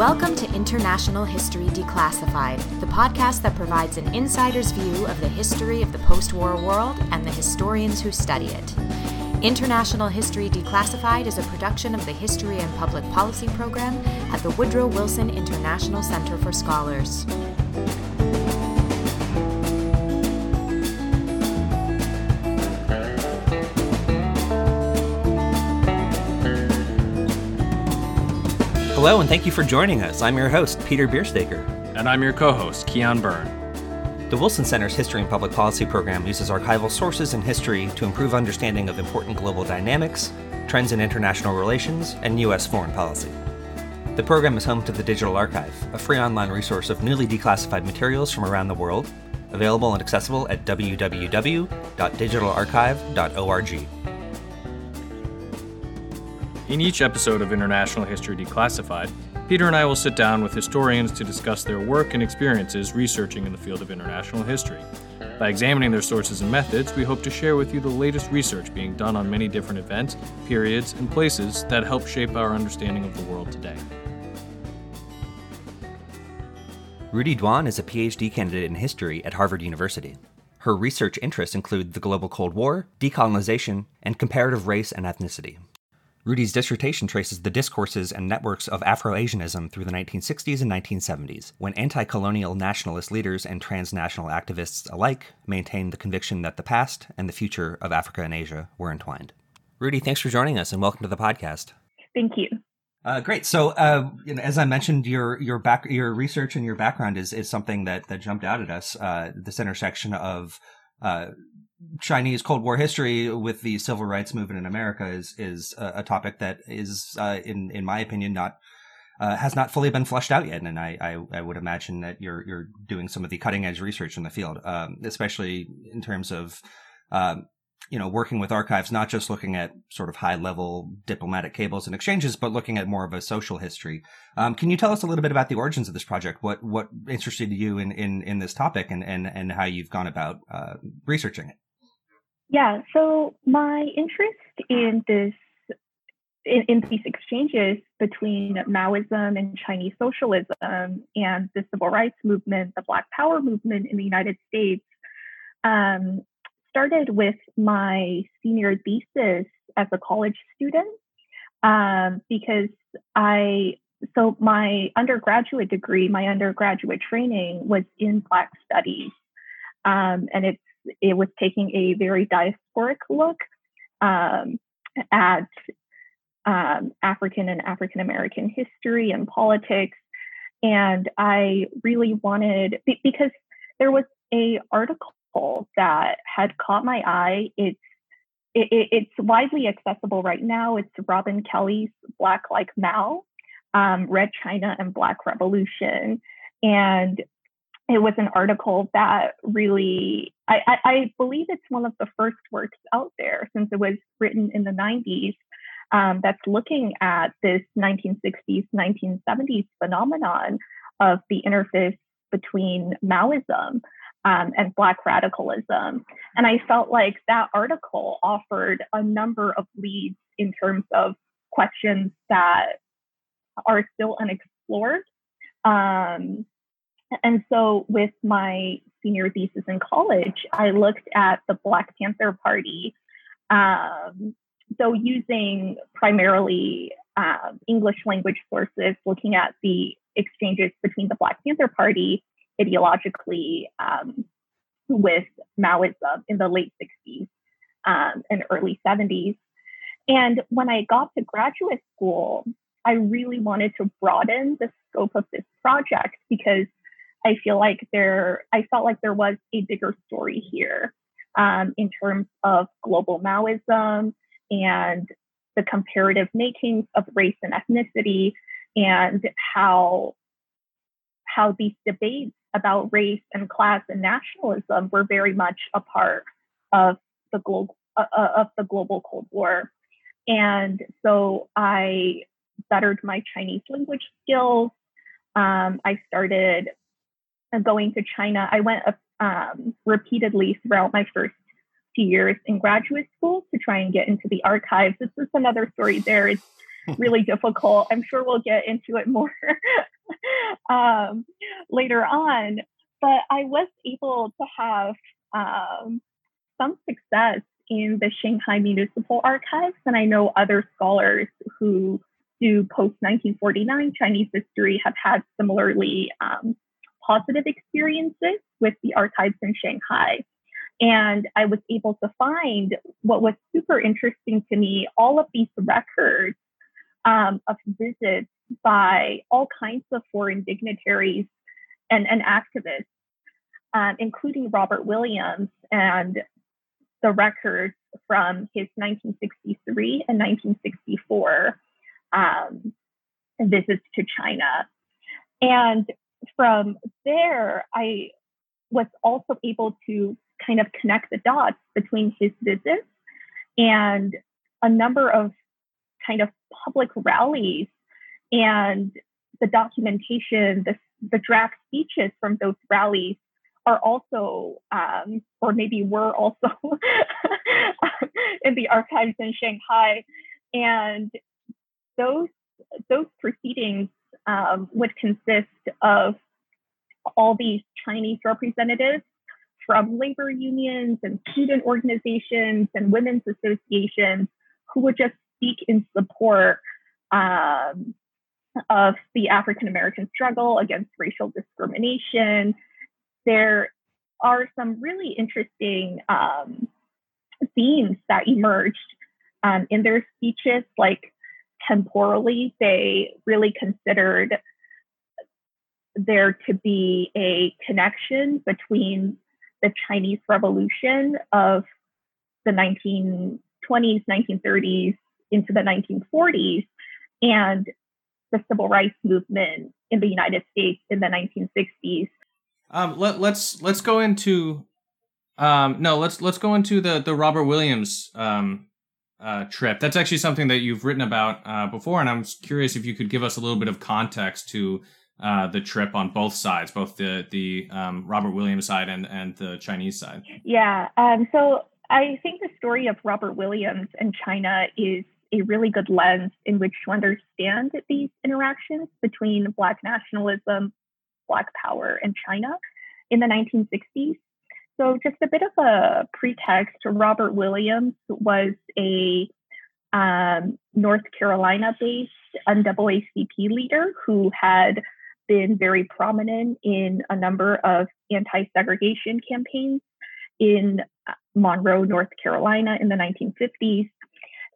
Welcome to International History Declassified, the podcast that provides an insider's view of the history of the post war world and the historians who study it. International History Declassified is a production of the History and Public Policy program at the Woodrow Wilson International Center for Scholars. Hello, and thank you for joining us. I'm your host, Pieter Biersteker. And I'm your co host, Kian Byrne. The Wilson Center's History and Public Policy program uses archival sources and history to improve understanding of important global dynamics, trends in international relations, and U.S. foreign policy. The program is home to the Digital Archive, a free online resource of newly declassified materials from around the world, available and accessible at www.digitalarchive.org. In each episode of International History Declassified, Pieter and I will sit down with historians to discuss their work and experiences researching in the field of international history. By examining their sources and methods, we hope to share with you the latest research being done on many different events, periods, and places that help shape our understanding of the world today. Ruodi Duan is a PhD candidate in history at Harvard University. Her research interests include the global Cold War, decolonization, and comparative race and ethnicity. Ruodi's dissertation traces the discourses and networks of Afro Asianism through the 1960s and 1970s, when anti colonial nationalist leaders and transnational activists alike maintained the conviction that the past and the future of Africa and Asia were entwined. Rudy, thanks for joining us and welcome to the podcast. Thank you. Uh, great. So, uh, you know, as I mentioned, your your back your research and your background is is something that that jumped out at us. Uh, this intersection of uh, Chinese Cold War history with the civil rights movement in America is is a, a topic that is, uh, in in my opinion, not uh, has not fully been fleshed out yet. And I, I, I would imagine that you're you're doing some of the cutting edge research in the field, um, especially in terms of um, you know working with archives, not just looking at sort of high level diplomatic cables and exchanges, but looking at more of a social history. Um, can you tell us a little bit about the origins of this project? What what interested you in in, in this topic, and and and how you've gone about uh, researching it? Yeah, so my interest in this in, in, these exchanges between Maoism and Chinese socialism and the civil rights movement, the Black Power movement in the United States, um, started with my senior thesis as a college student um, because I so my undergraduate degree, my undergraduate training was in Black studies, um, and it's it was taking a very diasporic look um, at um, African and African American history and politics. And I really wanted because there was a article that had caught my eye. It's it, it's widely accessible right now. It's Robin Kelley's Black Like Mao, um, Red China and Black Revolution. And it was an article that really, I, I, I, believe it's one of the first works out there since it was written in the 90s um, that's looking at this 1960s, 1970s phenomenon of the interface between Maoism um, and Black radicalism. And I felt like that article offered a number of leads in terms of questions that are still unexplored. Um, and so, with my senior thesis in college, I looked at the Black Panther Party. Um, so, using primarily uh, English language sources, looking at the exchanges between the Black Panther Party ideologically um, with Maoism in the late 60s um, and early 70s. And when I got to graduate school, I really wanted to broaden the scope of this project because I feel like there, I felt like there was a bigger story here um, in terms of global Maoism and the comparative makings of race and ethnicity and how how these debates about race and class and nationalism were very much a part of the global uh, uh, of the global Cold War. And so I bettered my Chinese language skills. Um, I started going to China, I went um, repeatedly throughout my first few years in graduate school to try and get into the archives. This is another story there. It's really difficult. I'm sure we'll get into it more um, later on. But I was able to have um, some success in the Shanghai Municipal Archives, and I know other scholars who do post 1949 Chinese history have had similarly um, positive experiences with the archives in Shanghai. And I was able to find what was super interesting to me all of these records um, of visits by all kinds of foreign dignitaries and, and activists, um, including Robert Williams and the records from his 1963 and 1964 um, visits to China. And from there, I was also able to kind of connect the dots between his visits and a number of kind of public rallies and the documentation, the, the draft speeches from those rallies are also, um, or maybe were also in the archives in Shanghai. And those, those proceedings um, would consist of all these Chinese representatives from labor unions and student organizations and women's associations who would just speak in support um, of the African American struggle against racial discrimination. There are some really interesting um, themes that emerged um, in their speeches, like temporally, they really considered there to be a connection between the Chinese Revolution of the 1920s, 1930s into the 1940s and the civil rights movement in the United States in the 1960s. Um, let, let's let's go into um, no let's let's go into the the Robert Williams um, uh, trip. That's actually something that you've written about uh, before, and I'm curious if you could give us a little bit of context to uh, the trip on both sides, both the the um, Robert Williams side and and the Chinese side. Yeah. Um, so I think the story of Robert Williams and China is a really good lens in which to understand these interactions between Black nationalism, Black power, and China in the 1960s. So, just a bit of a pretext Robert Williams was a um, North Carolina based NAACP leader who had been very prominent in a number of anti segregation campaigns in uh, Monroe, North Carolina in the 1950s.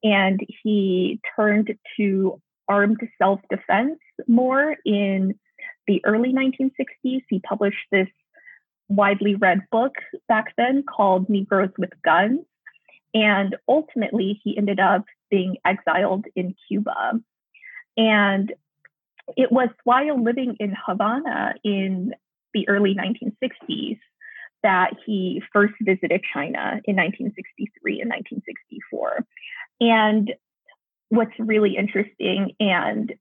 And he turned to armed self defense more in the early 1960s. He published this widely read book back then called Negroes with Guns. And ultimately, he ended up being exiled in Cuba. And it was while living in Havana in the early 1960s that he first visited China in 1963 and 1964. And what's really interesting and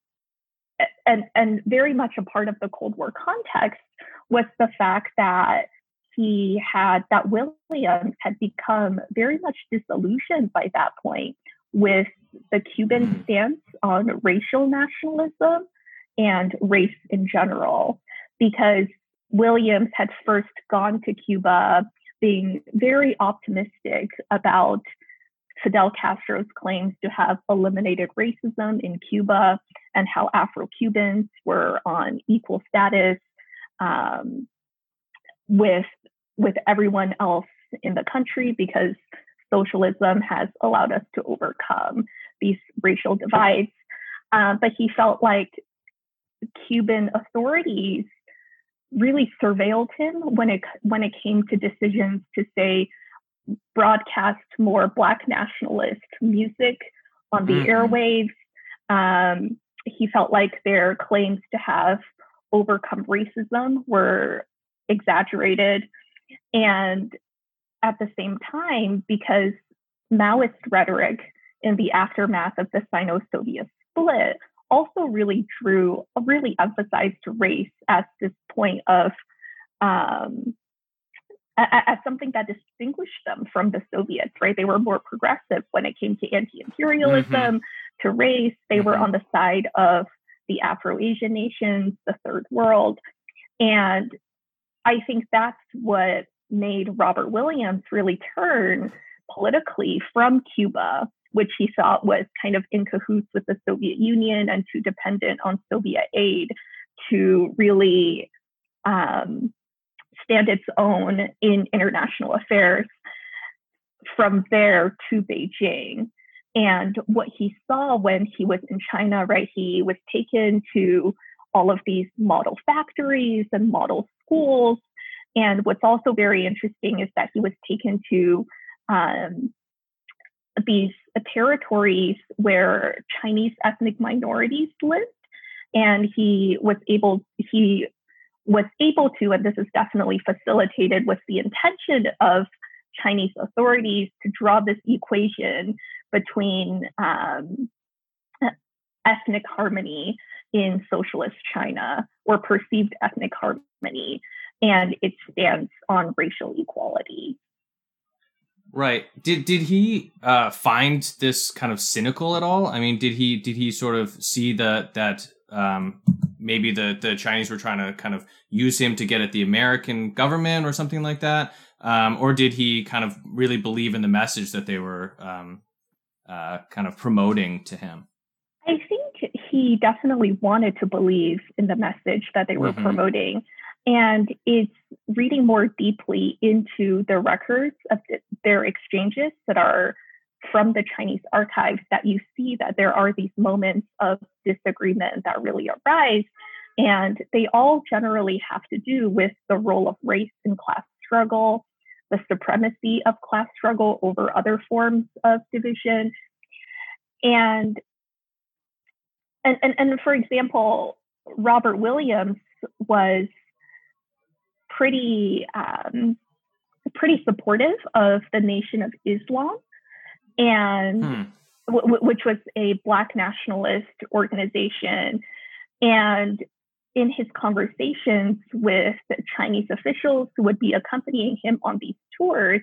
and and very much a part of the Cold War context was the fact that he had that Williams had become very much disillusioned by that point with the Cuban mm-hmm. stance on racial nationalism and race in general, because Williams had first gone to Cuba being very optimistic about Fidel Castro's claims to have eliminated racism in Cuba and how Afro Cubans were on equal status um, with, with everyone else in the country because socialism has allowed us to overcome these racial divides. Uh, but he felt like Cuban authorities really surveilled him when it when it came to decisions to say broadcast more black nationalist music on the mm-hmm. airwaves. Um, he felt like their claims to have overcome racism were exaggerated. And at the same time, because Maoist rhetoric in the aftermath of the Sino Soviet split also really drew, really emphasized race as this point of, um, as something that distinguished them from the Soviets, right? They were more progressive when it came to anti imperialism, mm-hmm. to race. They mm-hmm. were on the side of the Afro Asian nations, the third world. And I think that's what made Robert Williams really turn politically from Cuba, which he thought was kind of in cahoots with the Soviet Union and too dependent on Soviet aid, to really um, stand its own in international affairs from there to Beijing. And what he saw when he was in China, right, he was taken to all of these model factories and model schools. And what's also very interesting is that he was taken to um, these territories where Chinese ethnic minorities lived. And he was able, he was able to, and this is definitely facilitated with the intention of Chinese authorities to draw this equation between um, ethnic harmony in socialist China or perceived ethnic harmony and its stance on racial equality. Right. Did did he uh, find this kind of cynical at all? I mean, did he did he sort of see that that um, maybe the the Chinese were trying to kind of use him to get at the American government or something like that, um, or did he kind of really believe in the message that they were um, uh, kind of promoting to him? I think he definitely wanted to believe in the message that they were mm-hmm. promoting. And it's reading more deeply into the records of their exchanges that are from the Chinese archives that you see that there are these moments of disagreement that really arise. And they all generally have to do with the role of race in class struggle, the supremacy of class struggle over other forms of division. And and, and, and for example, Robert Williams was pretty um, pretty supportive of the Nation of Islam, and hmm. w- which was a Black nationalist organization. And in his conversations with Chinese officials who would be accompanying him on these tours,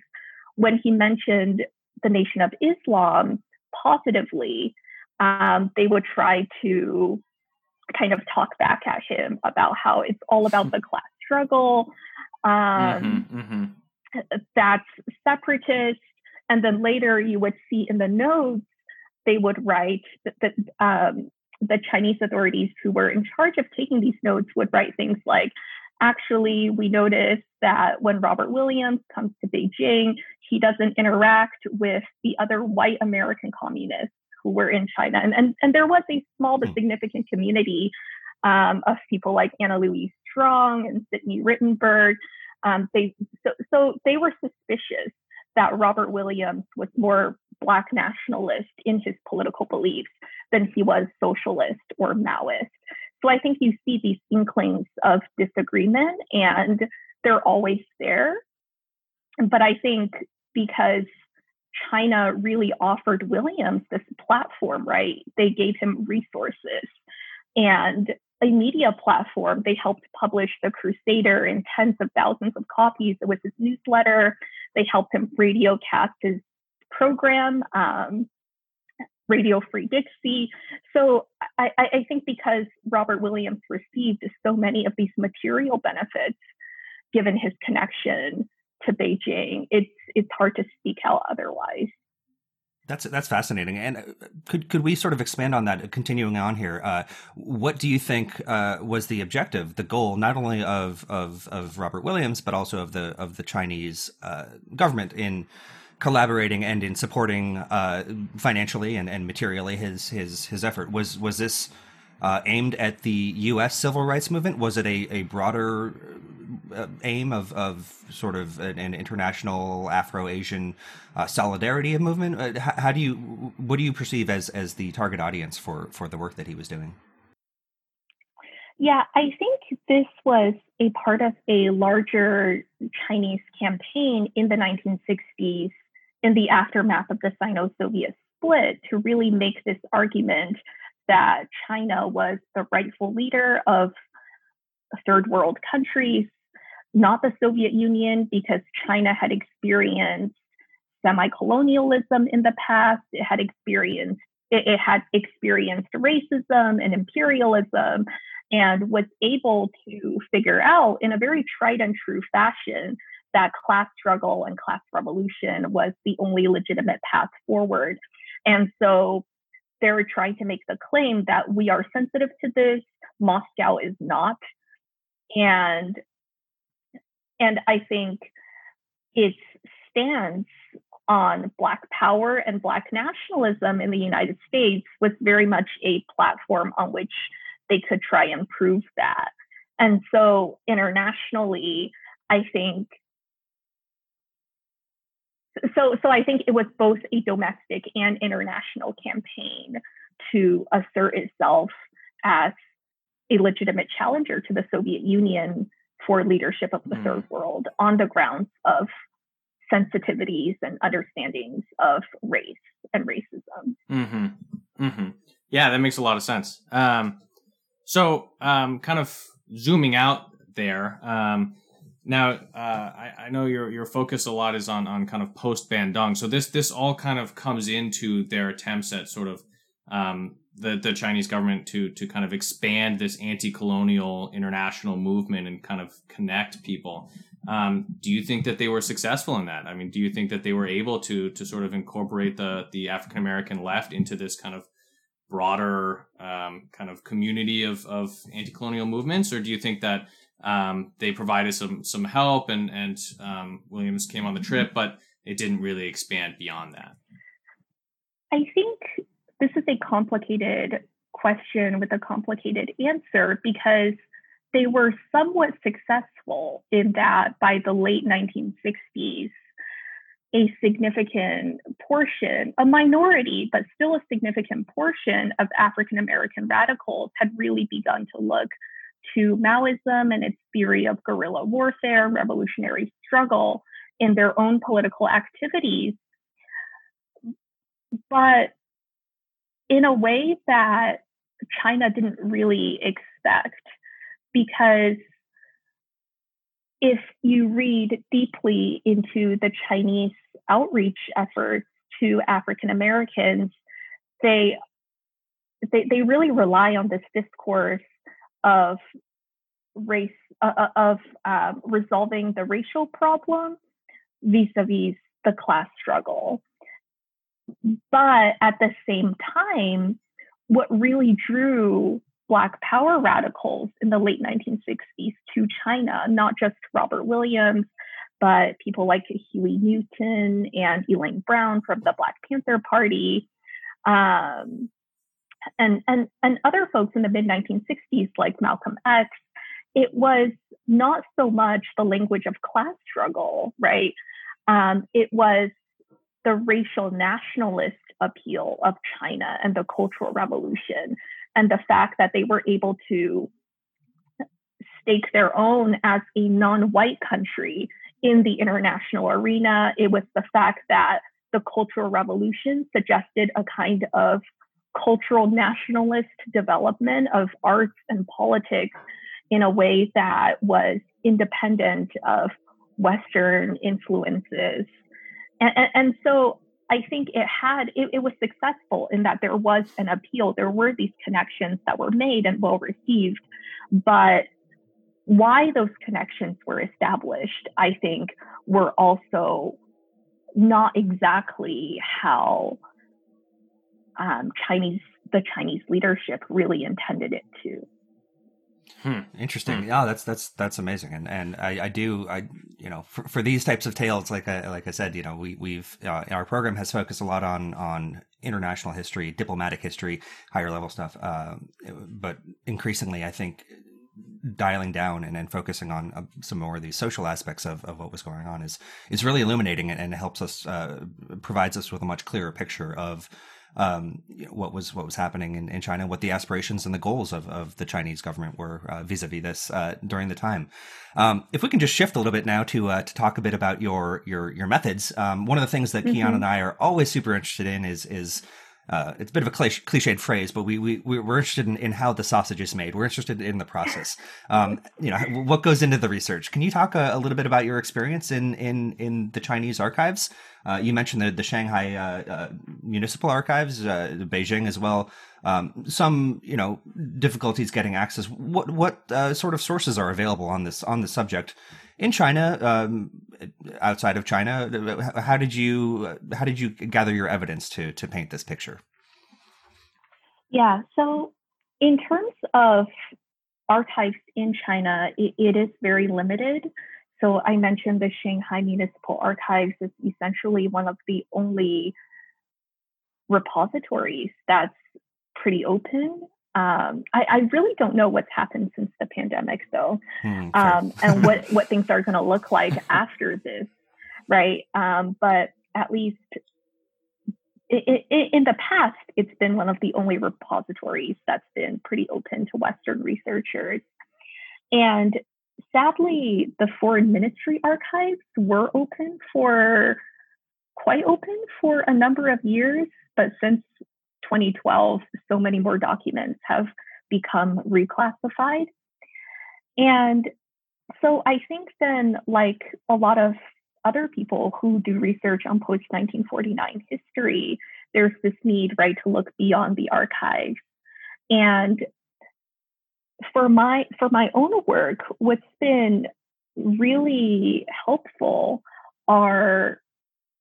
when he mentioned the Nation of Islam positively, um, they would try to kind of talk back at him about how it's all about the class struggle. Um, mm-hmm, mm-hmm. That's separatist. And then later you would see in the notes, they would write that, that um, the Chinese authorities who were in charge of taking these notes would write things like, actually, we noticed that when Robert Williams comes to Beijing, he doesn't interact with the other white American communists who were in China. And, and, and there was a small but hmm. significant community um, of people like Anna Louise Strong and Sidney Rittenberg. Um, they so, so they were suspicious that Robert Williams was more black nationalist in his political beliefs than he was socialist or Maoist. So I think you see these inklings of disagreement and they're always there. But I think because China really offered Williams this platform, right? They gave him resources and a media platform. They helped publish The Crusader in tens of thousands of copies. It was his newsletter. They helped him radio cast his program, um, Radio Free Dixie. So I, I think because Robert Williams received so many of these material benefits, given his connection to Beijing, it's it's hard to speak out otherwise. That's that's fascinating. And uh, could could we sort of expand on that, continuing on here? Uh, what do you think uh, was the objective, the goal, not only of, of of Robert Williams, but also of the of the Chinese uh, government in collaborating and in supporting uh, financially and, and materially his his his effort? Was was this uh, aimed at the U.S. civil rights movement? Was it a, a broader uh, aim of, of sort of an, international Afro-Asian uh, solidarity movement? Uh, how, do you what do you perceive as as the target audience for for the work that he was doing? Yeah, I think this was a part of a larger Chinese campaign in the 1960s in the aftermath of the Sino-Soviet split to really make this argument that China was the rightful leader of third world countries, not the Soviet Union, because China had experienced semi colonialism in the past, it had experienced it, it had experienced racism and imperialism and was able to figure out in a very tried and true fashion that class struggle and class revolution was the only legitimate path forward. And so they're trying to make the claim that we are sensitive to this, Moscow is not. And and I think its stance on Black power and Black nationalism in the United States was very much a platform on which they could try and prove that. And so internationally, I think so so I think it was both a domestic and international campaign to assert itself as a legitimate challenger to the Soviet Union for leadership of the mm. third world on the grounds of sensitivities and understandings of race and racism. Mm-hmm. Mm-hmm. Yeah, that makes a lot of sense. Um, so, um, kind of zooming out there. Um, now, uh, I, I, know your your focus a lot is on on kind of post Bandung. So this this all kind of comes into their attempts at sort of um, the the Chinese government to to kind of expand this anti-colonial international movement and kind of connect people. Um, do you think that they were successful in that? I mean, do you think that they were able to to sort of incorporate the the African American left into this kind of broader um, kind of community of of anti-colonial movements, or do you think that um, they provided some some help, and and um, Williams came on the trip, but it didn't really expand beyond that. I think this is a complicated question with a complicated answer because they were somewhat successful in that by the late 1960s, a significant portion, a minority, but still a significant portion of African American radicals had really begun to look to Maoism and its theory of guerrilla warfare, revolutionary struggle in their own political activities. But in a way that China didn't really expect, because if you read deeply into the Chinese outreach efforts to African Americans, they, they they really rely on this discourse of race uh, uh, of um, resolving the racial problem vis-a-vis the class struggle. But at the same time what really drew black power radicals in the late 1960s to china not just robert williams but people like huey newton and elaine brown from the black panther party um, and and and other folks in the mid 1960s like Malcolm X, it was not so much the language of class struggle, right? Um, it was the racial nationalist appeal of China and the Cultural Revolution, and the fact that they were able to stake their own as a non-white country in the international arena. It was the fact that the Cultural Revolution suggested a kind of cultural nationalist development of arts and politics in a way that was independent of Western influences. And, and, and so I think it had, it, it, was successful in that there was an appeal. There were these connections that were made and well received. But why those connections were established, I think, were also not exactly how um, Chinese the Chinese leadership really intended it to. Hmm, interesting. Hmm. Yeah, that's that's that's amazing, and and I, I do I you know for, for these types of tales, like I like I said, you know we we've uh, our program has focused a lot on on international history, diplomatic history, higher level stuff, uh, but increasingly, I think dialing down and, then focusing on uh, some more of these social aspects of, of what was going on is is really illuminating and, and helps us uh, provides us with a much clearer picture of um, what was what was happening in, in China, what the aspirations and the goals of, of the Chinese government were uh, vis-a-vis this uh, during the time. Um, if we can just shift a little bit now to uh, to talk a bit about your your your methods. Um, one of the things that mm-hmm. Kian and I are always super interested in is is uh, it's a bit of a cliched phrase, but we, we, we're interested in, in how the sausage is made. We're interested in the process. Um, you know, what goes into the research. Can you talk a, a, little bit about your experience in, in, in the Chinese archives? Uh, you mentioned the, the Shanghai uh, uh municipal archives, uh, Beijing as well. Um, some, you know, difficulties getting access. What, what uh, sort of sources are available on this, on the subject? In China, um, outside of China, how did you how did you gather your evidence to to paint this picture? Yeah, so in terms of archives in China, it, it is very limited. So I mentioned the Shanghai Municipal Archives is essentially one of the only repositories that's pretty open um, I, I, really don't know what's happened since the pandemic, though, mm, um, and what what things are going to look like after this, right? Um, but at least it, it, in the past, it's been one of the only repositories that's been pretty open to Western researchers, and sadly, the foreign ministry archives were open for quite open for a number of years, but since 2012, so many more documents have become reclassified. And so I think then, like a lot of other people who do research on post 1949 history, there's this need, right, to look beyond the archives. And for my for my own work, what's been really helpful are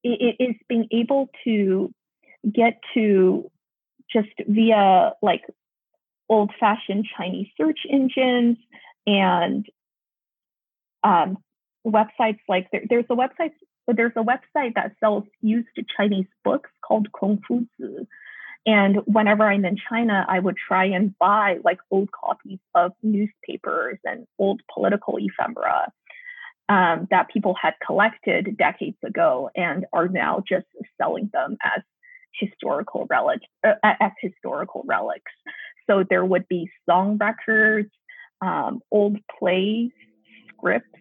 it is being able to get to just via like old fashioned Chinese search engines and um, websites like there, there's a website there's a website that sells used Chinese books called Kongfuzi. And whenever I'm in China, I would try and buy like old copies of newspapers and old political ephemera um, that people had collected decades ago and are now just selling them as historical relics uh, as historical relics. So there would be song records, um, old plays, scripts,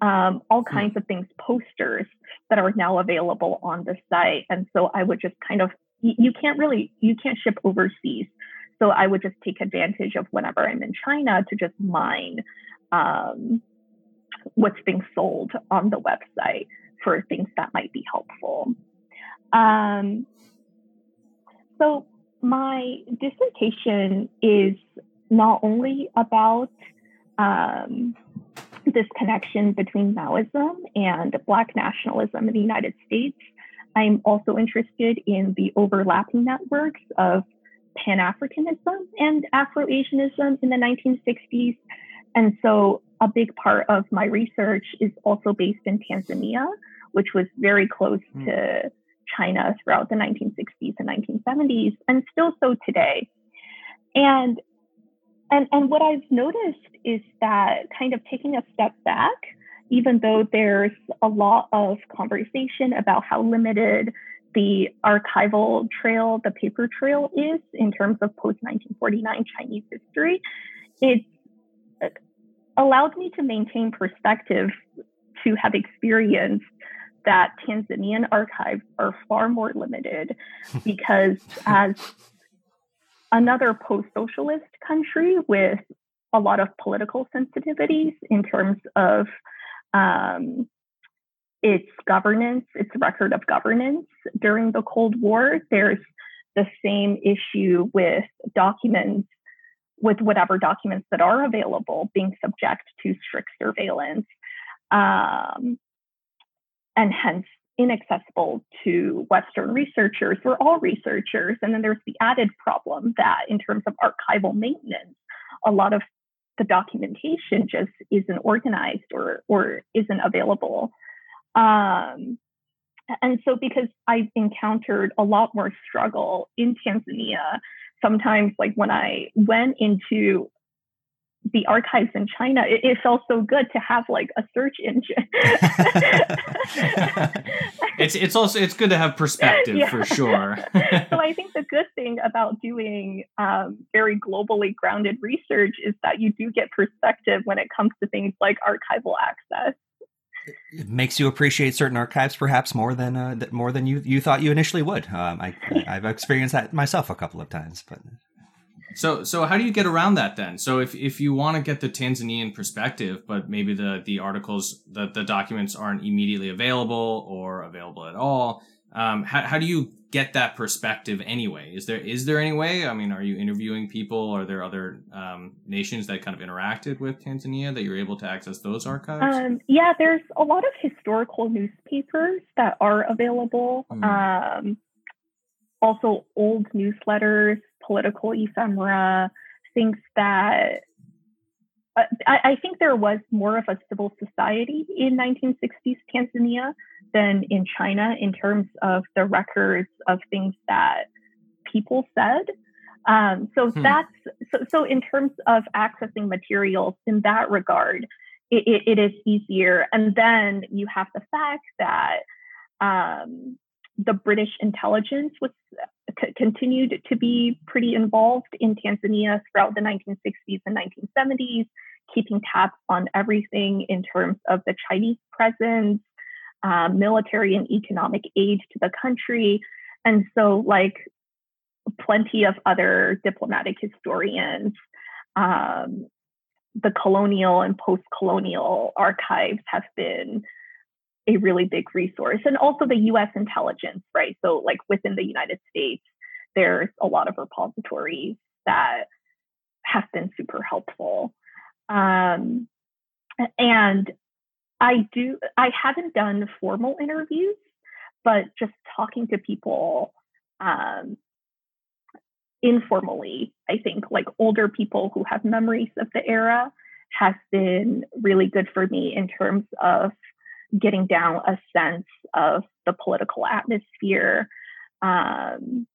um, all hmm. kinds of things, posters that are now available on the site. And so I would just kind of you, you can't really you can't ship overseas. So I would just take advantage of whenever I'm in China to just mine um, what's being sold on the website for things that might be helpful. Um, so my dissertation is not only about um, this connection between Maoism and Black nationalism in the United States. I'm also interested in the overlapping networks of Pan Africanism and Afro Asianism in the 1960s. And so, a big part of my research is also based in Tanzania, which was very close mm. to China throughout the 1960s and 1970s, and still so today. And and and what I've noticed is that kind of taking a step back, even though there's a lot of conversation about how limited the archival trail, the paper trail is in terms of post 1949 Chinese history, it allowed me to maintain perspective to have experienced that Tanzanian archives are far more limited because as another post-socialist country with a lot of political sensitivities in terms of um, its governance, its record of governance during the Cold War. There's the same issue with documents, with whatever documents that are available being subject to strict surveillance. Um, and hence inaccessible to Western researchers. We're all researchers. And then there's the added problem that, in terms of archival maintenance, a lot of the documentation just isn't organized or, or isn't available. Um, and so, because I've encountered a lot more struggle in Tanzania, sometimes, like when I went into the archives in China, it, it, felt so good to have like a search engine. it's it's also it's good to have perspective yeah. for sure. so I think the good thing about doing um, very globally grounded research is that you do get perspective when it comes to things like archival access. it makes you appreciate certain archives perhaps more than uh, more than you you thought you initially would. Um, I I've experienced that myself a couple of times, but. So, so how do you get around that then? So, if, if you want to get the Tanzanian perspective, but maybe the the articles, the the documents aren't immediately available or available at all, um, how how do you get that perspective anyway? Is there is there any way? I mean, are you interviewing people? Are there other um, nations that kind of interacted with Tanzania that you're able to access those archives? Um, yeah, there's a lot of historical newspapers that are available. Mm. Um, also, old newsletters, political ephemera, things that uh, I, I think there was more of a civil society in 1960s Tanzania than in China in terms of the records of things that people said. Um, so hmm. that's so, so in terms of accessing materials in that regard, it, it, it is easier. And then you have the fact that um, the British intelligence was continued to be pretty involved in Tanzania throughout the 1960s and 1970s, keeping tabs on everything in terms of the Chinese presence, um, military and economic aid to the country. And so, like, plenty of other diplomatic historians, um, the colonial and post colonial archives have been a really big resource. And also the US intelligence, right? So, like, within the United States, there's a lot of repositories that have been super helpful. Um, and I do, I haven't done formal interviews, but just talking to people um, informally, I think like older people who have memories of the era has been really good for me in terms of getting down a sense of the political atmosphere um,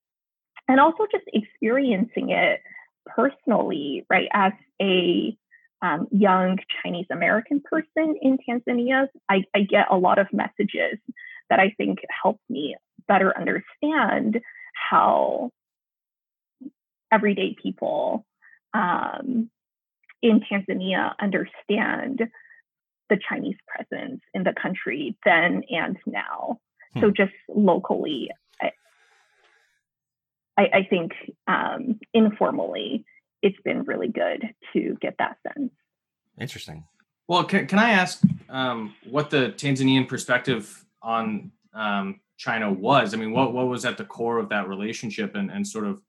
and also just experiencing it personally, right, as a um, young Chinese American person in Tanzania, I, I, get a lot of messages that I think help me better understand how everyday people um, in Tanzania understand the Chinese presence in the country then and now. Hmm. So just locally, I, I, think um, informally, it's been really good to get that sense. Interesting. Well, can, can I ask um, what the Tanzanian perspective on um, China was? I mean, what, what was at the core of that relationship and, and sort of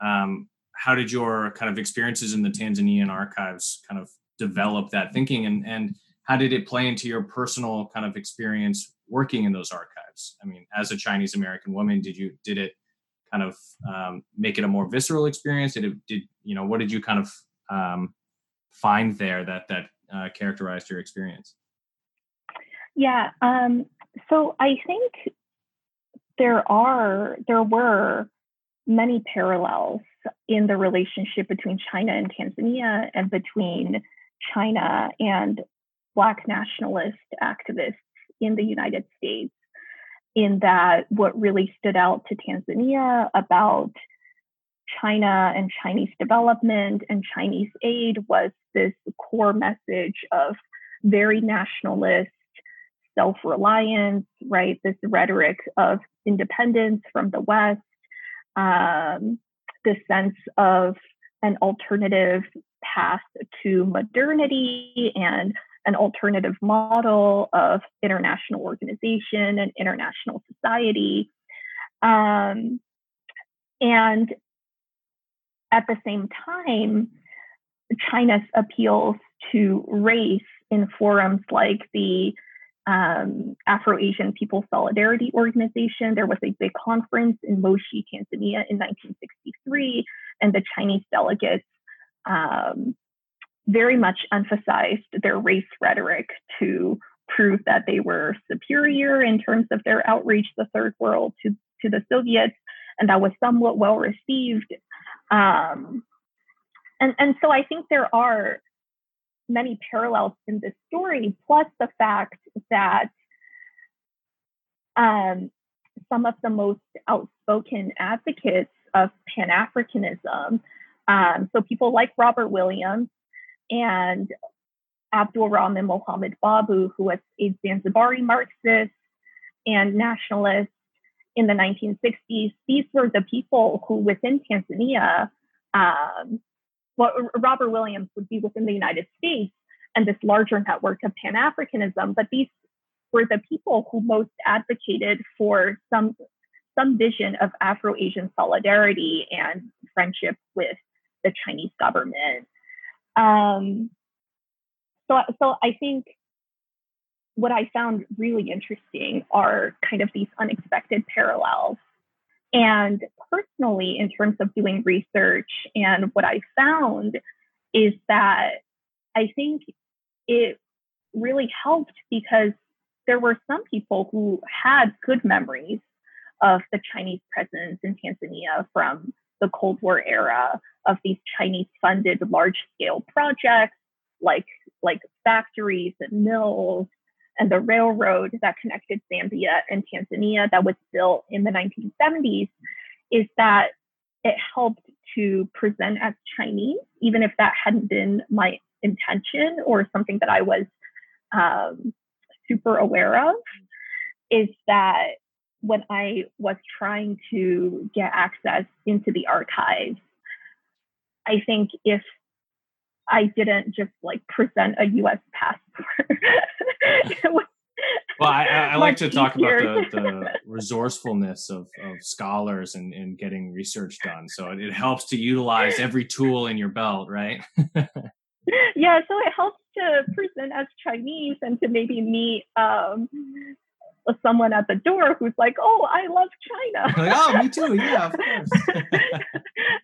um, how did your kind of experiences in the Tanzanian archives kind of develop that thinking and, and how did it play into your personal kind of experience working in those archives? I mean, as a Chinese American woman, did you, did it kind of um, make it a more visceral experience? Did it, did you know what did you kind of um, find there that that uh, characterized your experience? Yeah, um, so I think there are there were many parallels in the relationship between China and Tanzania and between China and Black nationalist activists in the United States in that what really stood out to Tanzania about China and Chinese development and Chinese aid was this core message of very nationalist self reliance, right? This rhetoric of independence from the West, um, this sense of an alternative path to modernity and an alternative model of international organization and international society. Um, and at the same time, China's appeals to race in forums like the um, Afro Asian People Solidarity Organization. There was a big conference in Moshi, Tanzania in 1963, and the Chinese delegates um, very much emphasized their race rhetoric to prove that they were superior in terms of their outreach to the third world to, to the Soviets, and that was somewhat well received. Um, and, and so I think there are many parallels in this story, plus the fact that um, some of the most outspoken advocates of Pan Africanism, um, so people like Robert Williams, and Abdul Rahman Mohammed Babu, who was a Zanzibari Marxist and nationalist in the 1960s. These were the people who, within Tanzania, um, Robert Williams would be within the United States and this larger network of Pan Africanism, but these were the people who most advocated for some some vision of Afro-Asian solidarity and friendship with the Chinese government. Um, so, so I think what I found really interesting are kind of these unexpected parallels. And personally, in terms of doing research, and what I found is that I think it really helped because there were some people who had good memories of the Chinese presence in Tanzania from the Cold War era of these Chinese funded large scale projects like like factories and mills and the railroad that connected Zambia and Tanzania that was built in the 1970s is that it helped to present as Chinese, even if that hadn't been my intention or something that I was um, super aware of, is that when I was trying to get access into the archives, I think if I didn't just like present a US passport, well, I, I like to talk about the, the resourcefulness of, of scholars and, and getting research done. So it, it helps to utilize every tool in your belt, right? yeah, so it helps to present as Chinese and to maybe meet um, someone at the door who's like, "Oh, I love China." like, oh, me too. Yeah, of course.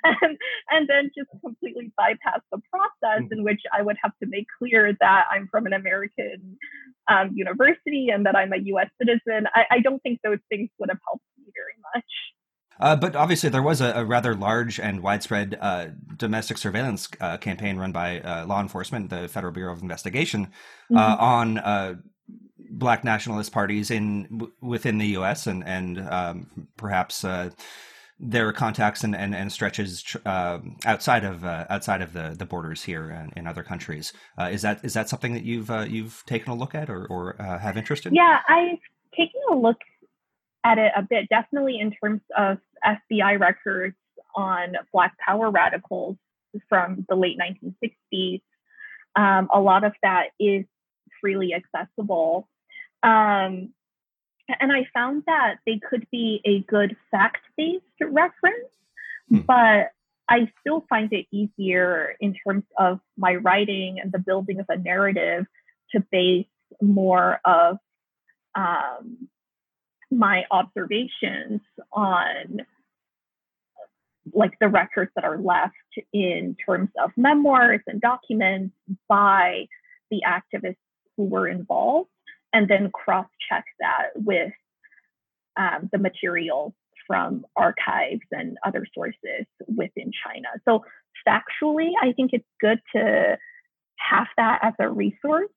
and and then just completely bypass the process mm-hmm. in which I would have to make clear that I'm from an American um, university and that I'm a U.S. citizen. I, I don't think those things would have helped me very much. Uh, but obviously, there was a, a rather large and widespread uh, domestic surveillance uh, campaign run by uh, law enforcement, the Federal Bureau of Investigation, uh, mm-hmm. on uh, black nationalist parties in within the U.S. and and um, perhaps uh, their contacts and, and, and stretches um, outside of uh, outside of the, the borders here and in other countries. Uh, is that is that something that you've you've taken a look at or, or have interest in? Yeah, I've taken a look at it a bit, definitely in terms of FBI records on Black Power radicals from the late 1960s. Um, a lot of that is freely accessible. Um, and I found that they could be a good fact based reference, hmm. but I still find it easier in terms of my writing and the building of a narrative to base more of um, my observations on like the records that are left in terms of memoirs and documents by the activists who were involved, and then cross check that with um, the material from archives and other sources within China. So, factually, I think it's good to have that as a resource,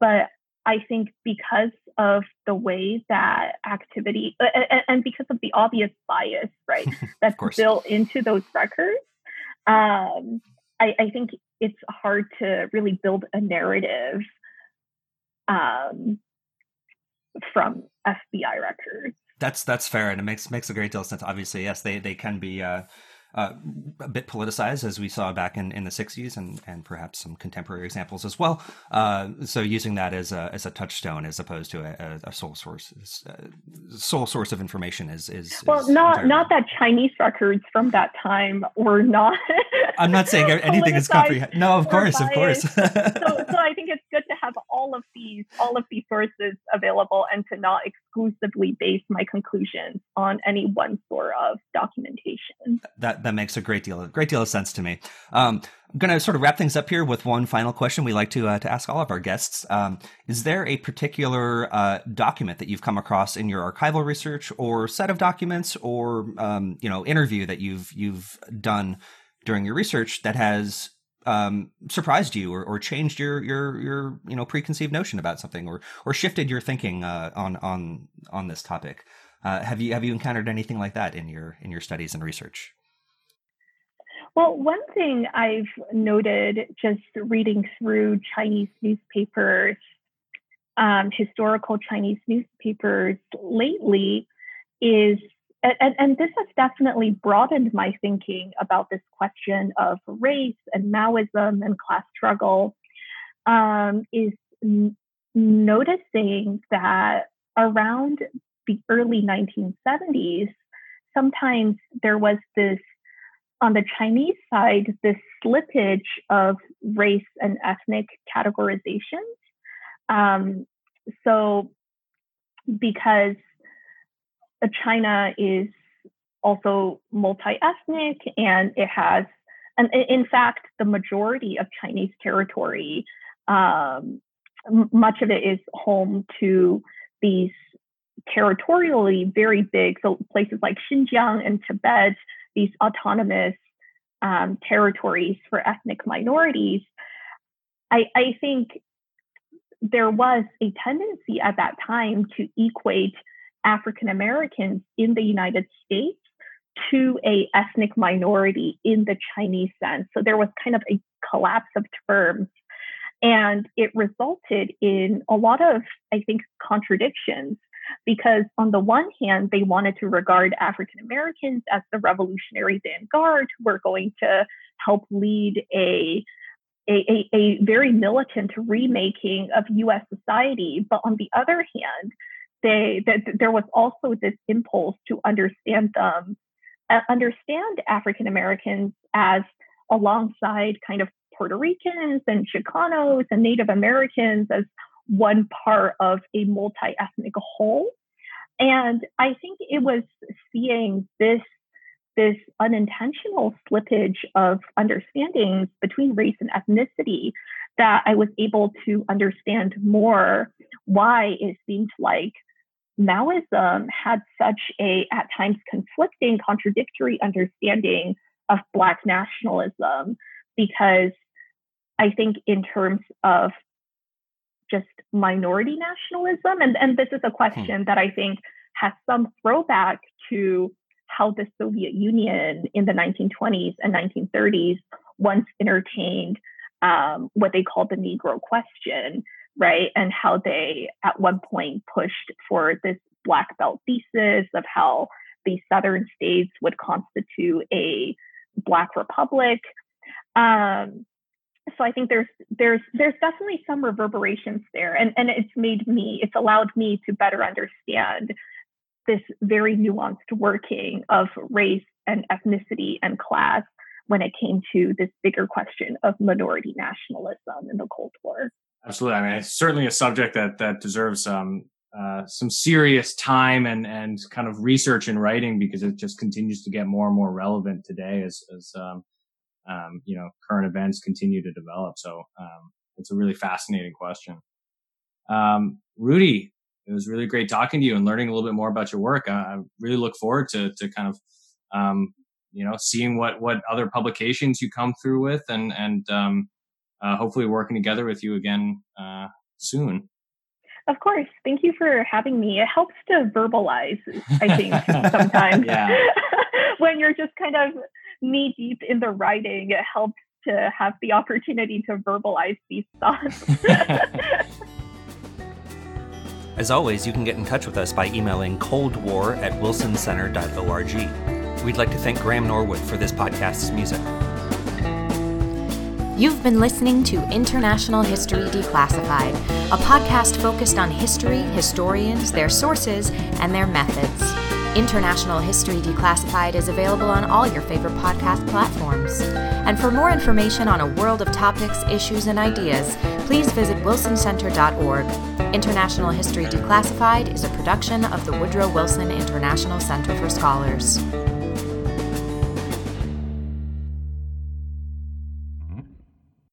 but I think because of the way that activity uh, and because of the obvious bias, right, that's built into those records, um, I, I, think it's hard to really build a narrative um, from FBI records. That's that's fair, and it makes makes a great deal of sense. Obviously, yes, they they can be. Uh, uh, a bit politicized, as we saw back in, in the 60s, and, and perhaps some contemporary examples as well. Uh, so using that as a, as a touchstone as opposed to a, a sole source, uh, sole source of information is is well, is not not that Chinese records from that time were not. I'm not saying anything is comprehensive. No, of course, of course. so, so I think it's good to have all of these all of these sources available and to not exclusively base my conclusions on any one sort of documentation. That that makes a great deal great deal of sense to me. Um, I'm going to sort of wrap things up here with one final question we like to uh, to ask all of our guests. Um, is there a particular uh, document that you've come across in your archival research, or set of documents, or um, you know interview that you've you've done during your research that has um, surprised you or, or, changed your your your you know preconceived notion about something or or shifted your thinking uh, on on on this topic? Uh, have you have you encountered anything like that in your in your studies and research? Well, one thing I've noted just reading through Chinese newspapers, um, historical Chinese newspapers lately, is and, and, this has definitely broadened my thinking about this question of race and Maoism and class struggle. Um, is n- noticing that around the early 1970s, sometimes there was this on the Chinese side, this slippage of race and ethnic categorizations. Um, so, because China is also multi ethnic and it has, and in fact, the majority of Chinese territory, um, much of it is home to these territorially very big, so places like Xinjiang and Tibet, these autonomous um, territories for ethnic minorities, I, I think there was a tendency at that time to equate African Americans in the United States to a ethnic minority in the Chinese sense. So there was kind of a collapse of terms and it resulted in a lot of, I think, contradictions because on the one hand, they wanted to regard African Americans as the revolutionary vanguard who were going to help lead a a, a, a, very militant remaking of US society. But on the other hand, they that there was also this impulse to understand them, uh, understand African Americans as alongside kind of Puerto Ricans and Chicanos and Native Americans as one part of a multi ethnic whole. And I think it was seeing this this unintentional slippage of understandings between race and ethnicity that I was able to understand more why it seemed like Maoism had such a, at times, conflicting, contradictory understanding of Black nationalism, because I think, in terms of just minority nationalism? And, and this is a hmm. question hmm. that I think has some throwback to how the Soviet Union in the 1920s and 1930s once entertained um, what they called the Negro question, right? And how they at one point pushed for this black belt thesis of how the southern states would constitute a black republic. Um, so I think there's there's there's definitely some reverberations there, and and it's made me it's allowed me to better understand this very nuanced working of race and ethnicity and class when it came to this bigger question of minority nationalism in the Cold War. Absolutely, I mean it's certainly a subject that that deserves um, uh, some serious time and and kind of research and writing because it just continues to get more and more relevant today as as um, um, you know, current events continue to develop. So, um, it's a really fascinating question. Um, Ruodi, it was really great talking to you and learning a little bit more about your work. I, I really look forward to, to kind of, um, you know, seeing what, what other publications you come through with and, and, um, uh, hopefully working together with you again, uh, soon. Of course. Thank you for having me. It helps to verbalize, I think, sometimes. when you're just kind of knee deep in the writing, it helps to have the opportunity to verbalize these thoughts. As always, you can get in touch with us by emailing coldwar at wilsoncenter.org. We'd like to thank Graham Norwood for this podcast's music. You've been listening to International History Declassified, a podcast focused on history, historians, their sources, and their methods. International History Declassified is available on all your favorite podcast platforms. And for more information on a world of topics, issues, and ideas, please visit wilsoncenter.org. International History Declassified is a production of the Woodrow Wilson International Center for Scholars.